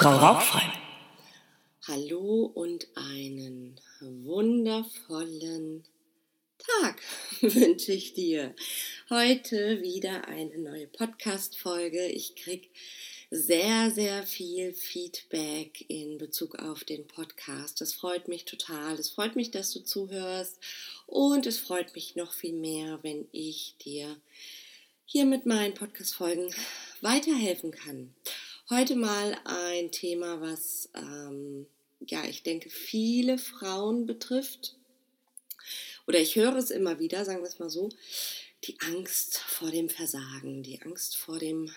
Frau Rauchfrei. Hallo und einen wundervollen Tag wünsche ich dir. Heute wieder eine neue Podcast-Folge. Ich krieg sehr, sehr viel Feedback in Bezug auf den Podcast. Das freut mich total. Es freut mich, dass du zuhörst und es freut mich noch viel mehr, wenn ich dir hier mit meinen Podcast-Folgen weiterhelfen kann. Heute mal ein Thema, was ähm, ja, ich denke, viele Frauen betrifft. Oder ich höre es immer wieder, sagen wir es mal so, die Angst vor dem Versagen, die Angst vor dem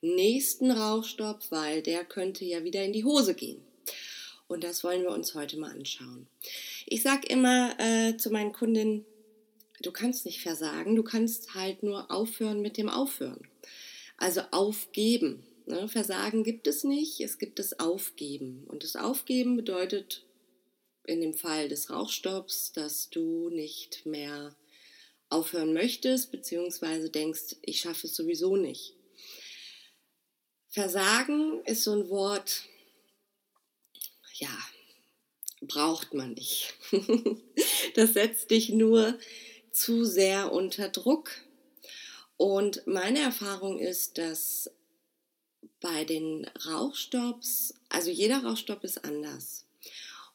nächsten Rauchstopp, weil der könnte ja wieder in die Hose gehen. Und das wollen wir uns heute mal anschauen. Ich sage immer äh, zu meinen Kundinnen, du kannst nicht versagen, du kannst halt nur aufhören mit dem Aufhören. Also aufgeben. Ne? Versagen gibt es nicht, es gibt das Aufgeben. Und das Aufgeben bedeutet in dem Fall des Rauchstopps, dass du nicht mehr aufhören möchtest, beziehungsweise denkst, ich schaffe es sowieso nicht. Versagen ist so ein Wort, ja, braucht man nicht. das setzt dich nur zu sehr unter Druck. Und meine Erfahrung ist, dass bei den Rauchstopps, also jeder Rauchstopp ist anders.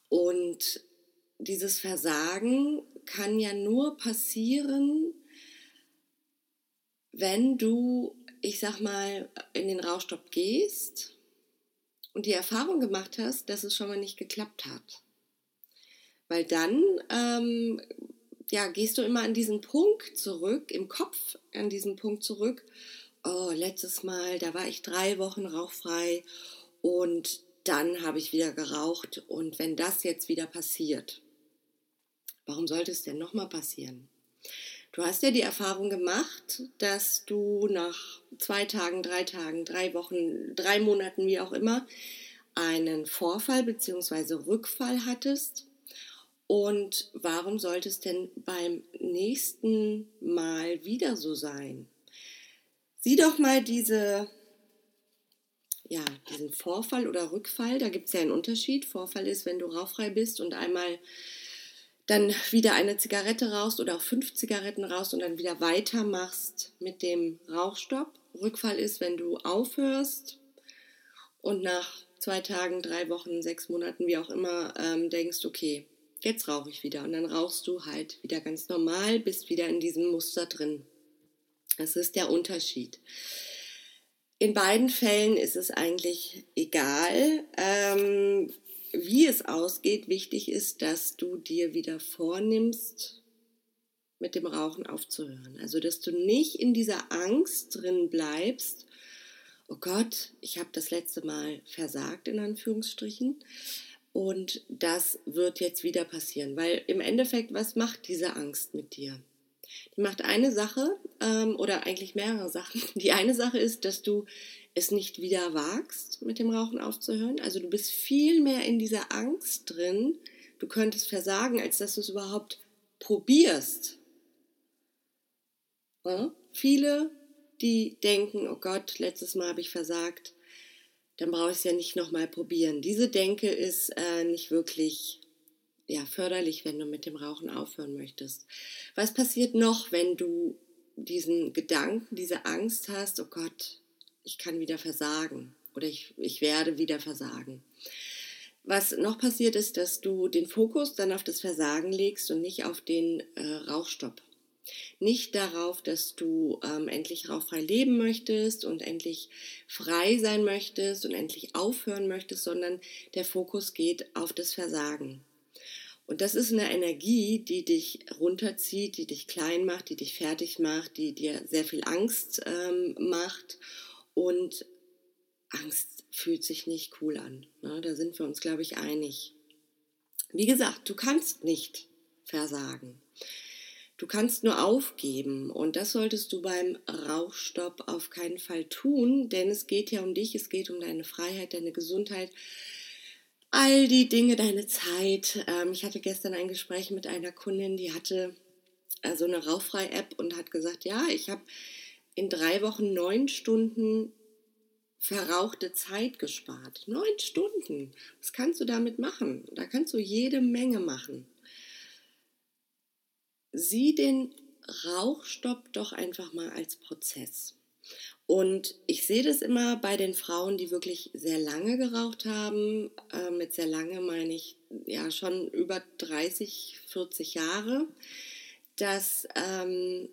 Und dieses Versagen kann ja nur passieren, wenn du ich sag mal, in den Rauchstopp gehst und die Erfahrung gemacht hast, dass es schon mal nicht geklappt hat. Weil dann ähm, ja, gehst du immer an diesen Punkt zurück, im Kopf an diesen Punkt zurück. Oh, letztes Mal, da war ich drei Wochen rauchfrei und dann habe ich wieder geraucht. Und wenn das jetzt wieder passiert, warum sollte es denn nochmal passieren? Du hast ja die Erfahrung gemacht, dass du nach zwei Tagen, drei Tagen, drei Wochen, drei Monaten, wie auch immer, einen Vorfall bzw. Rückfall hattest. Und warum sollte es denn beim nächsten Mal wieder so sein? Sieh doch mal diese, ja, diesen Vorfall oder Rückfall. Da gibt es ja einen Unterschied. Vorfall ist, wenn du rauchfrei bist und einmal dann wieder eine Zigarette rauchst oder auch fünf Zigaretten rauchst und dann wieder weitermachst mit dem Rauchstopp. Rückfall ist, wenn du aufhörst und nach zwei Tagen, drei Wochen, sechs Monaten, wie auch immer, ähm, denkst, okay, jetzt rauche ich wieder. Und dann rauchst du halt wieder ganz normal, bist wieder in diesem Muster drin. Das ist der Unterschied. In beiden Fällen ist es eigentlich egal. Ähm, wie es ausgeht, wichtig ist, dass du dir wieder vornimmst, mit dem Rauchen aufzuhören. Also, dass du nicht in dieser Angst drin bleibst, oh Gott, ich habe das letzte Mal versagt, in Anführungsstrichen. Und das wird jetzt wieder passieren, weil im Endeffekt, was macht diese Angst mit dir? Die macht eine Sache ähm, oder eigentlich mehrere Sachen. Die eine Sache ist, dass du es nicht wieder wagst, mit dem Rauchen aufzuhören. Also du bist viel mehr in dieser Angst drin, du könntest versagen, als dass du es überhaupt probierst. Ja? Viele, die denken, oh Gott, letztes Mal habe ich versagt, dann brauche ich es ja nicht nochmal probieren. Diese Denke ist äh, nicht wirklich ja, förderlich, wenn du mit dem Rauchen aufhören möchtest. Was passiert noch, wenn du diesen Gedanken, diese Angst hast, oh Gott, ich kann wieder versagen oder ich, ich werde wieder versagen. Was noch passiert ist, dass du den Fokus dann auf das Versagen legst und nicht auf den äh, Rauchstopp. Nicht darauf, dass du ähm, endlich rauchfrei leben möchtest und endlich frei sein möchtest und endlich aufhören möchtest, sondern der Fokus geht auf das Versagen. Und das ist eine Energie, die dich runterzieht, die dich klein macht, die dich fertig macht, die dir sehr viel Angst ähm, macht und Angst fühlt sich nicht cool an. Ne? Da sind wir uns, glaube ich, einig. Wie gesagt, du kannst nicht versagen. Du kannst nur aufgeben und das solltest du beim Rauchstopp auf keinen Fall tun, denn es geht ja um dich, es geht um deine Freiheit, deine Gesundheit, all die Dinge, deine Zeit. Ähm, ich hatte gestern ein Gespräch mit einer Kundin, die hatte so also eine Rauchfrei-App und hat gesagt, ja, ich habe in drei Wochen neun Stunden verrauchte Zeit gespart. Neun Stunden. Was kannst du damit machen? Da kannst du jede Menge machen. Sieh den Rauchstopp doch einfach mal als Prozess. Und ich sehe das immer bei den Frauen, die wirklich sehr lange geraucht haben. Äh, mit sehr lange meine ich ja schon über 30, 40 Jahre, dass ähm,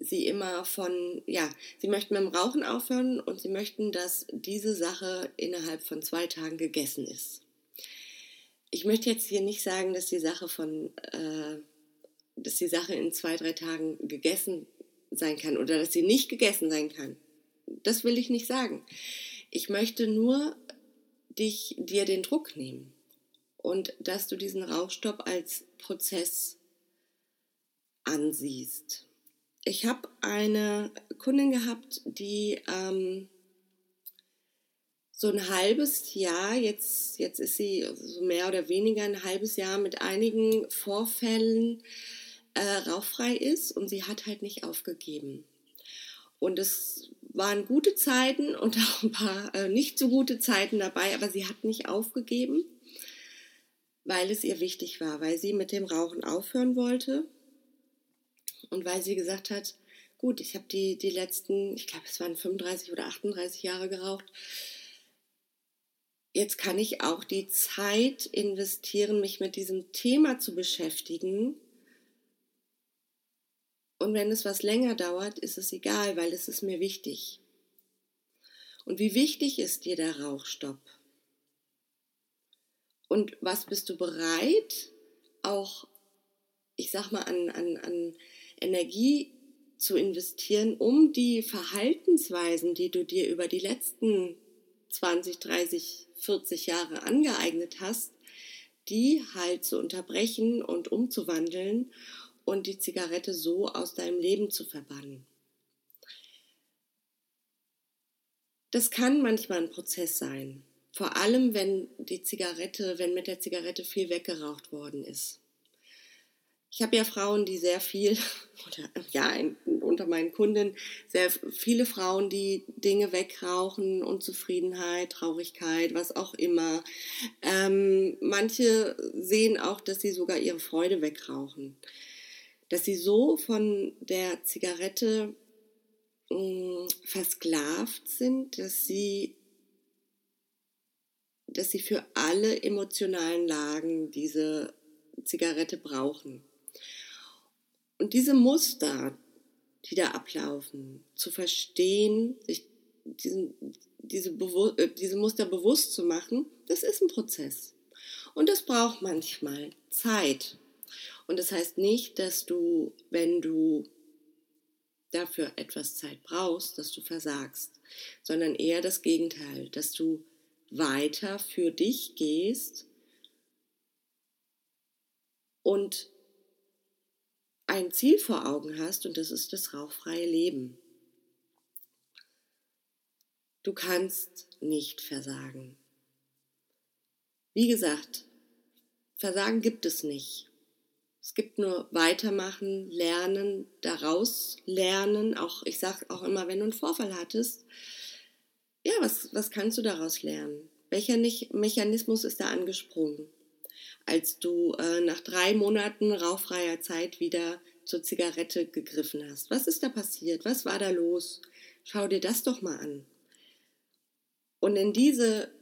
sie immer von, ja, sie möchten mit dem Rauchen aufhören und sie möchten, dass diese Sache innerhalb von zwei Tagen gegessen ist. Ich möchte jetzt hier nicht sagen, dass die Sache von, äh, dass die Sache in zwei, drei Tagen gegessen sein kann oder dass sie nicht gegessen sein kann das will ich nicht sagen. Ich möchte nur dich, dir den Druck nehmen und dass du diesen Rauchstopp als Prozess ansiehst. Ich habe eine Kundin gehabt, die ähm, so ein halbes Jahr, jetzt, jetzt ist sie so mehr oder weniger ein halbes Jahr mit einigen Vorfällen äh, rauchfrei ist und sie hat halt nicht aufgegeben. Und es waren gute Zeiten und auch ein paar äh, nicht so gute Zeiten dabei, aber sie hat nicht aufgegeben, weil es ihr wichtig war, weil sie mit dem Rauchen aufhören wollte und weil sie gesagt hat, gut, ich habe die, die letzten, ich glaube es waren 35 oder 38 Jahre geraucht, jetzt kann ich auch die Zeit investieren, mich mit diesem Thema zu beschäftigen und wenn es was länger dauert, ist es egal, weil es ist mir wichtig. Und wie wichtig ist dir der Rauchstopp? Und was bist du bereit, auch, ich sag mal, an, an, an Energie zu investieren, um die Verhaltensweisen, die du dir über die letzten 20, 30, 40 Jahre angeeignet hast, die halt zu unterbrechen und umzuwandeln und die Zigarette so aus deinem Leben zu verbannen. Das kann manchmal ein Prozess sein. Vor allem, wenn die Zigarette, wenn mit der Zigarette viel weggeraucht worden ist. Ich habe ja Frauen, die sehr viel, oder ja, unter meinen Kunden, sehr viele Frauen, die Dinge wegrauchen, Unzufriedenheit, Traurigkeit, was auch immer. Ähm, manche sehen auch, dass sie sogar ihre Freude wegrauchen dass sie so von der Zigarette mh, mm, versklavt sind, dass sie, dass sie für alle emotionalen Lagen diese Zigarette brauchen. Und diese Muster, die da ablaufen, zu verstehen, sich diesen, diese, äh, diese Muster bewusst zu machen, das ist ein Prozess. Und das braucht manchmal Zeit. Und das heißt nicht, dass du, wenn du dafür etwas Zeit brauchst, dass du versagst, sondern eher das Gegenteil, dass du weiter für dich gehst und ein Ziel vor Augen hast und das ist das rauchfreie Leben. Du kannst nicht versagen. Wie gesagt, Versagen gibt es nicht. Es gibt nur weitermachen, lernen, daraus lernen. Auch ich sage auch immer, wenn du einen Vorfall hattest, ja, was, was kannst du daraus lernen? Welcher Mechanismus ist da angesprungen, als du äh, nach drei Monaten rauchfreier Zeit wieder zur Zigarette gegriffen hast? Was ist da passiert? Was war da los? Schau dir das doch mal an. Und in diese,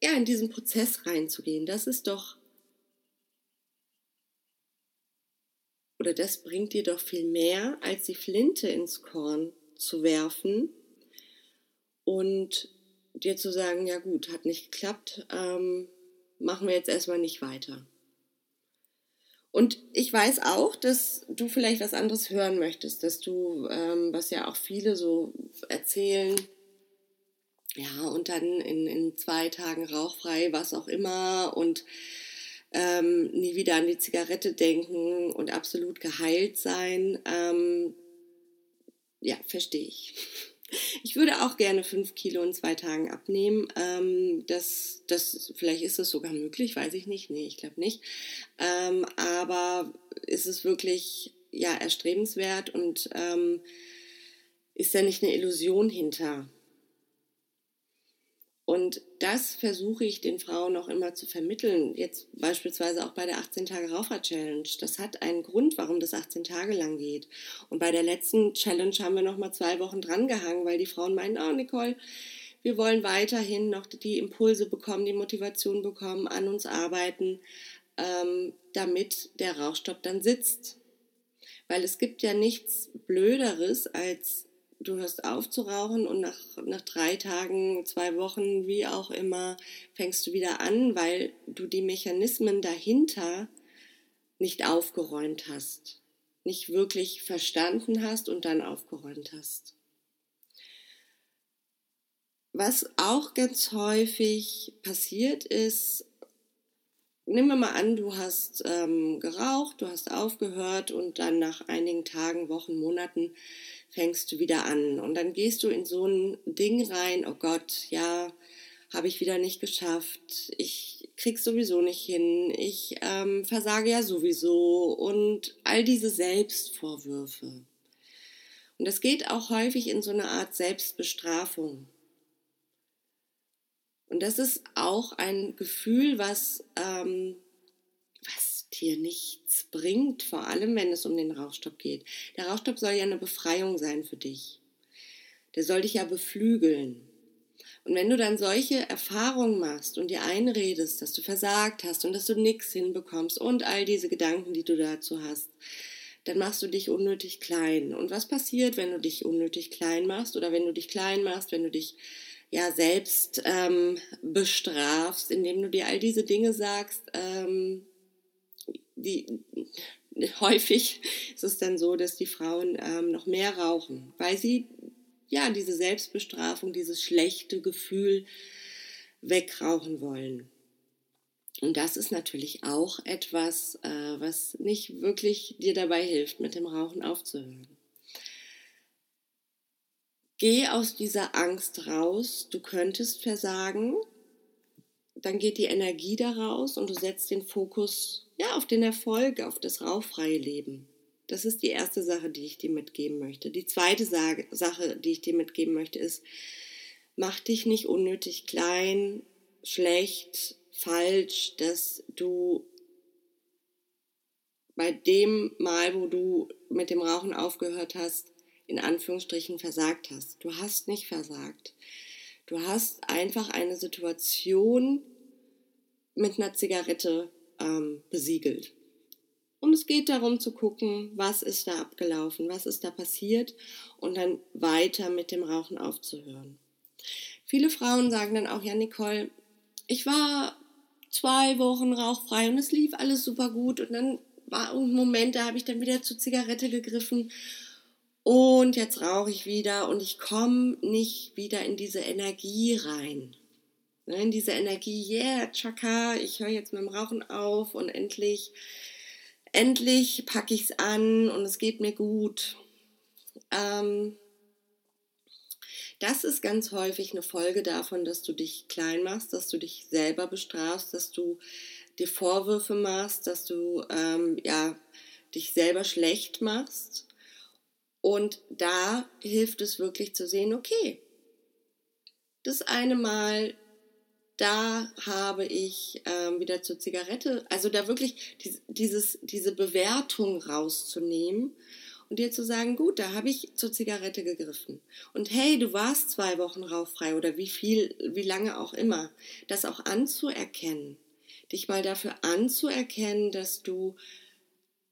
ja, in diesen Prozess reinzugehen, das ist doch oder das bringt dir doch viel mehr, als die Flinte ins Korn zu werfen und dir zu sagen, ja gut, hat nicht geklappt, ähm, machen wir jetzt erstmal nicht weiter. Und ich weiß auch, dass du vielleicht was anderes hören möchtest, dass du, ähm, was ja auch viele so erzählen, ja, und dann in, in zwei Tagen rauchfrei, was auch immer, und ähm, nie wieder an die Zigarette denken und absolut geheilt sein. Ähm, ja, verstehe ich. Ich würde auch gerne fünf Kilo in zwei Tagen abnehmen. Ähm, das, das, vielleicht ist es sogar möglich, weiß ich nicht. Nee, ich glaube nicht. Ähm, aber ist es wirklich ja, erstrebenswert und ähm, ist da nicht eine Illusion hinter? Und das versuche ich den Frauen auch immer zu vermitteln. Jetzt beispielsweise auch bei der 18-Tage-Raucher-Challenge. Das hat einen Grund, warum das 18 Tage lang geht. Und bei der letzten Challenge haben wir noch mal zwei Wochen drangehangen, weil die Frauen meinen, oh Nicole, wir wollen weiterhin noch die Impulse bekommen, die Motivation bekommen, an uns arbeiten, ähm, damit der Rauchstopp dann sitzt. Weil es gibt ja nichts Blöderes als du hörst auf zu rauchen und nach, nach drei Tagen, zwei Wochen, wie auch immer, fängst du wieder an, weil du die Mechanismen dahinter nicht aufgeräumt hast, nicht wirklich verstanden hast und dann aufgeräumt hast. Was auch ganz häufig passiert ist, nehmen wir mal an, du hast ähm, geraucht, du hast aufgehört und dann nach einigen Tagen, Wochen, Monaten fängst du wieder an. Und dann gehst du in so ein Ding rein, oh Gott, ja, habe ich wieder nicht geschafft, ich krieg's sowieso nicht hin, ich ähm, versage ja sowieso und all diese Selbstvorwürfe. Und das geht auch häufig in so eine Art Selbstbestrafung. Und das ist auch ein Gefühl, was, ähm, was dir nichts bringt, vor allem wenn es um den Rauchstopp geht. Der Rauchstopp soll ja eine Befreiung sein für dich. Der soll dich ja beflügeln. Und wenn du dann solche Erfahrungen machst und dir einredest, dass du versagt hast und dass du nichts hinbekommst und all diese Gedanken, die du dazu hast, dann machst du dich unnötig klein. Und was passiert, wenn du dich unnötig klein machst oder wenn du dich klein machst, wenn du dich ja selbst ähm, bestrafst, indem du dir all diese Dinge sagst, ähm, die häufig ist es dann so, dass die Frauen ähm, noch mehr rauchen, weil sie ja diese Selbstbestrafung, dieses schlechte Gefühl wegrauchen wollen. Und das ist natürlich auch etwas, äh, was nicht wirklich dir dabei hilft, mit dem Rauchen aufzuhören. Geh aus dieser Angst raus, du könntest versagen, dann geht die Energie daraus und du setzt den Fokus ja auf den Erfolg, auf das rauchfreie Leben. Das ist die erste Sache, die ich dir mitgeben möchte. Die zweite Sache, die ich dir mitgeben möchte, ist, mach dich nicht unnötig klein, schlecht, falsch, dass du bei dem Mal, wo du mit dem Rauchen aufgehört hast, in Anführungsstrichen versagt hast. Du hast nicht versagt. Du hast einfach eine Situation mit einer Zigarette ähm, besiegelt. Und es geht darum zu gucken, was ist da abgelaufen, was ist da passiert und dann weiter mit dem Rauchen aufzuhören. Viele Frauen sagen dann auch, ja Nicole, ich war zwei Wochen rauchfrei und es lief alles super gut und dann war ein Moment, da habe ich dann wieder zur Zigarette gegriffen und jetzt rauche ich wieder und ich komme nicht wieder in diese Energie rein. Ne, in diese Energie, yeah, Chaka, ich höre jetzt mit dem Rauchen auf und endlich, endlich packe ich es an und es geht mir gut. Ähm, das ist ganz häufig eine Folge davon, dass du dich klein machst, dass du dich selber bestrafst, dass du dir Vorwürfe machst, dass du ähm, ja, dich selber schlecht machst und da hilft es wirklich zu sehen, okay, das eine Mal, da habe ich ähm, wieder zur Zigarette, also da wirklich dieses, diese Bewertung rauszunehmen und dir zu sagen, gut, da habe ich zur Zigarette gegriffen. Und hey, du warst zwei Wochen rauchfrei oder wie viel, wie lange auch immer. Das auch anzuerkennen. Dich mal dafür anzuerkennen, dass du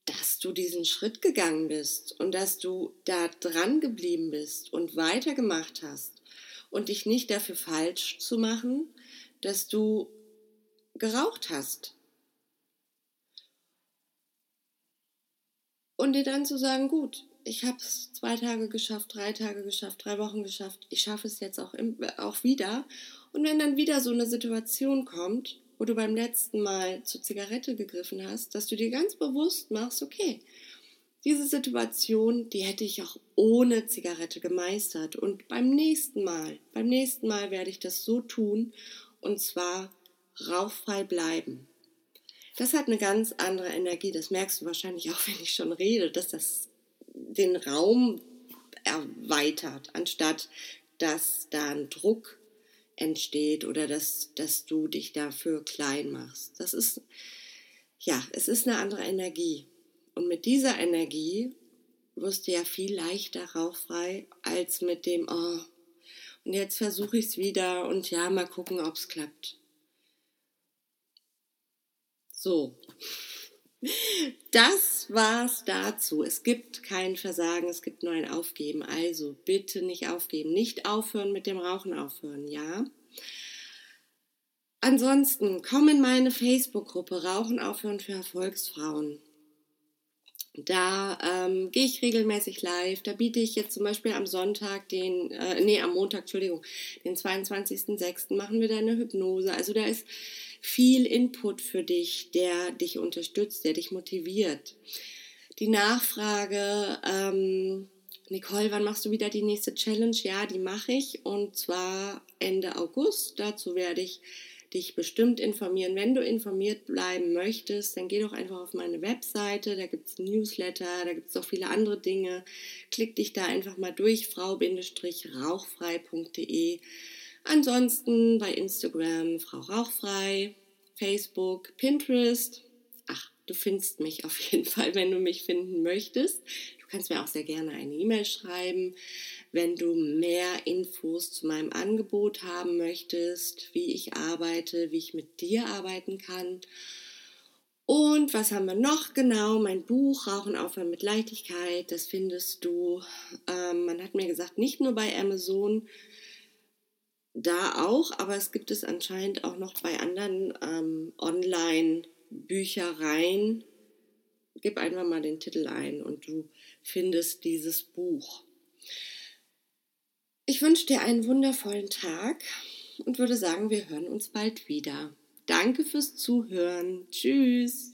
dass du diesen Schritt gegangen bist und dass du da dran geblieben bist und weitergemacht hast und dich nicht dafür falsch zu machen, dass du geraucht hast. Und dir dann zu sagen, gut, ich habe es zwei Tage geschafft, drei Tage geschafft, drei Wochen geschafft, ich schaffe es jetzt auch, im, auch wieder. Und wenn dann wieder so eine Situation kommt, du beim letzten Mal zur Zigarette gegriffen hast, dass du dir ganz bewusst machst, okay, diese Situation, die hätte ich auch ohne Zigarette gemeistert. Und beim nächsten Mal, beim nächsten Mal werde ich das so tun und zwar rauchfrei bleiben. Das hat eine ganz andere Energie. Das merkst du wahrscheinlich auch, wenn ich schon rede, dass das den Raum erweitert, anstatt dass da ein Druck entsteht oder dass, dass du dich dafür klein machst. Das ist, ja, es ist eine andere Energie. Und mit dieser Energie wirst du ja viel leichter rauchfrei als mit dem, oh, und jetzt versuche ich es wieder und ja, mal gucken, ob es klappt. So. Das war's dazu. Es gibt kein Versagen, es gibt nur ein Aufgeben. Also bitte nicht aufgeben. Nicht aufhören mit dem Rauchen aufhören, ja? Ansonsten komm in meine Facebook-Gruppe Rauchen aufhören für Erfolgsfrauen. Da ähm, gehe ich regelmäßig live. Da biete ich jetzt zum Beispiel am Sonntag, den, äh, nee, am Montag, Entschuldigung, den 22.06. machen wir da eine Hypnose. Also da ist viel Input für dich, der dich unterstützt, der dich motiviert. Die Nachfrage, ähm, Nicole, wann machst du wieder die nächste Challenge? Ja, die mache ich und zwar Ende August. Dazu werde ich dich bestimmt informieren. Wenn du informiert bleiben möchtest, dann geh doch einfach auf meine Webseite, da gibt es Newsletter, da gibt es auch viele andere Dinge. Klick dich da einfach mal durch, frau-rauchfrei.de. Ansonsten bei Instagram Frau Rauchfrei, Facebook, Pinterest. Ach, du findest mich auf jeden Fall, wenn du mich finden möchtest. Kannst mir auch sehr gerne eine E-Mail schreiben wenn du mehr Infos zu meinem Angebot haben möchtest, wie ich arbeite, wie ich mit dir arbeiten kann. Und was haben wir noch? Genau, mein Buch Rauchen aufhören mit Leichtigkeit, das findest du, ähm, man hat mir gesagt, nicht nur bei Amazon, da auch, aber es gibt es anscheinend auch noch bei anderen ähm, Online-Büchereien. Gib einfach mal den Titel ein und du findest dieses Buch. Ich wünsche dir einen wundervollen Tag und würde sagen, wir hören uns bald wieder. Danke fürs Zuhören. Tschüss.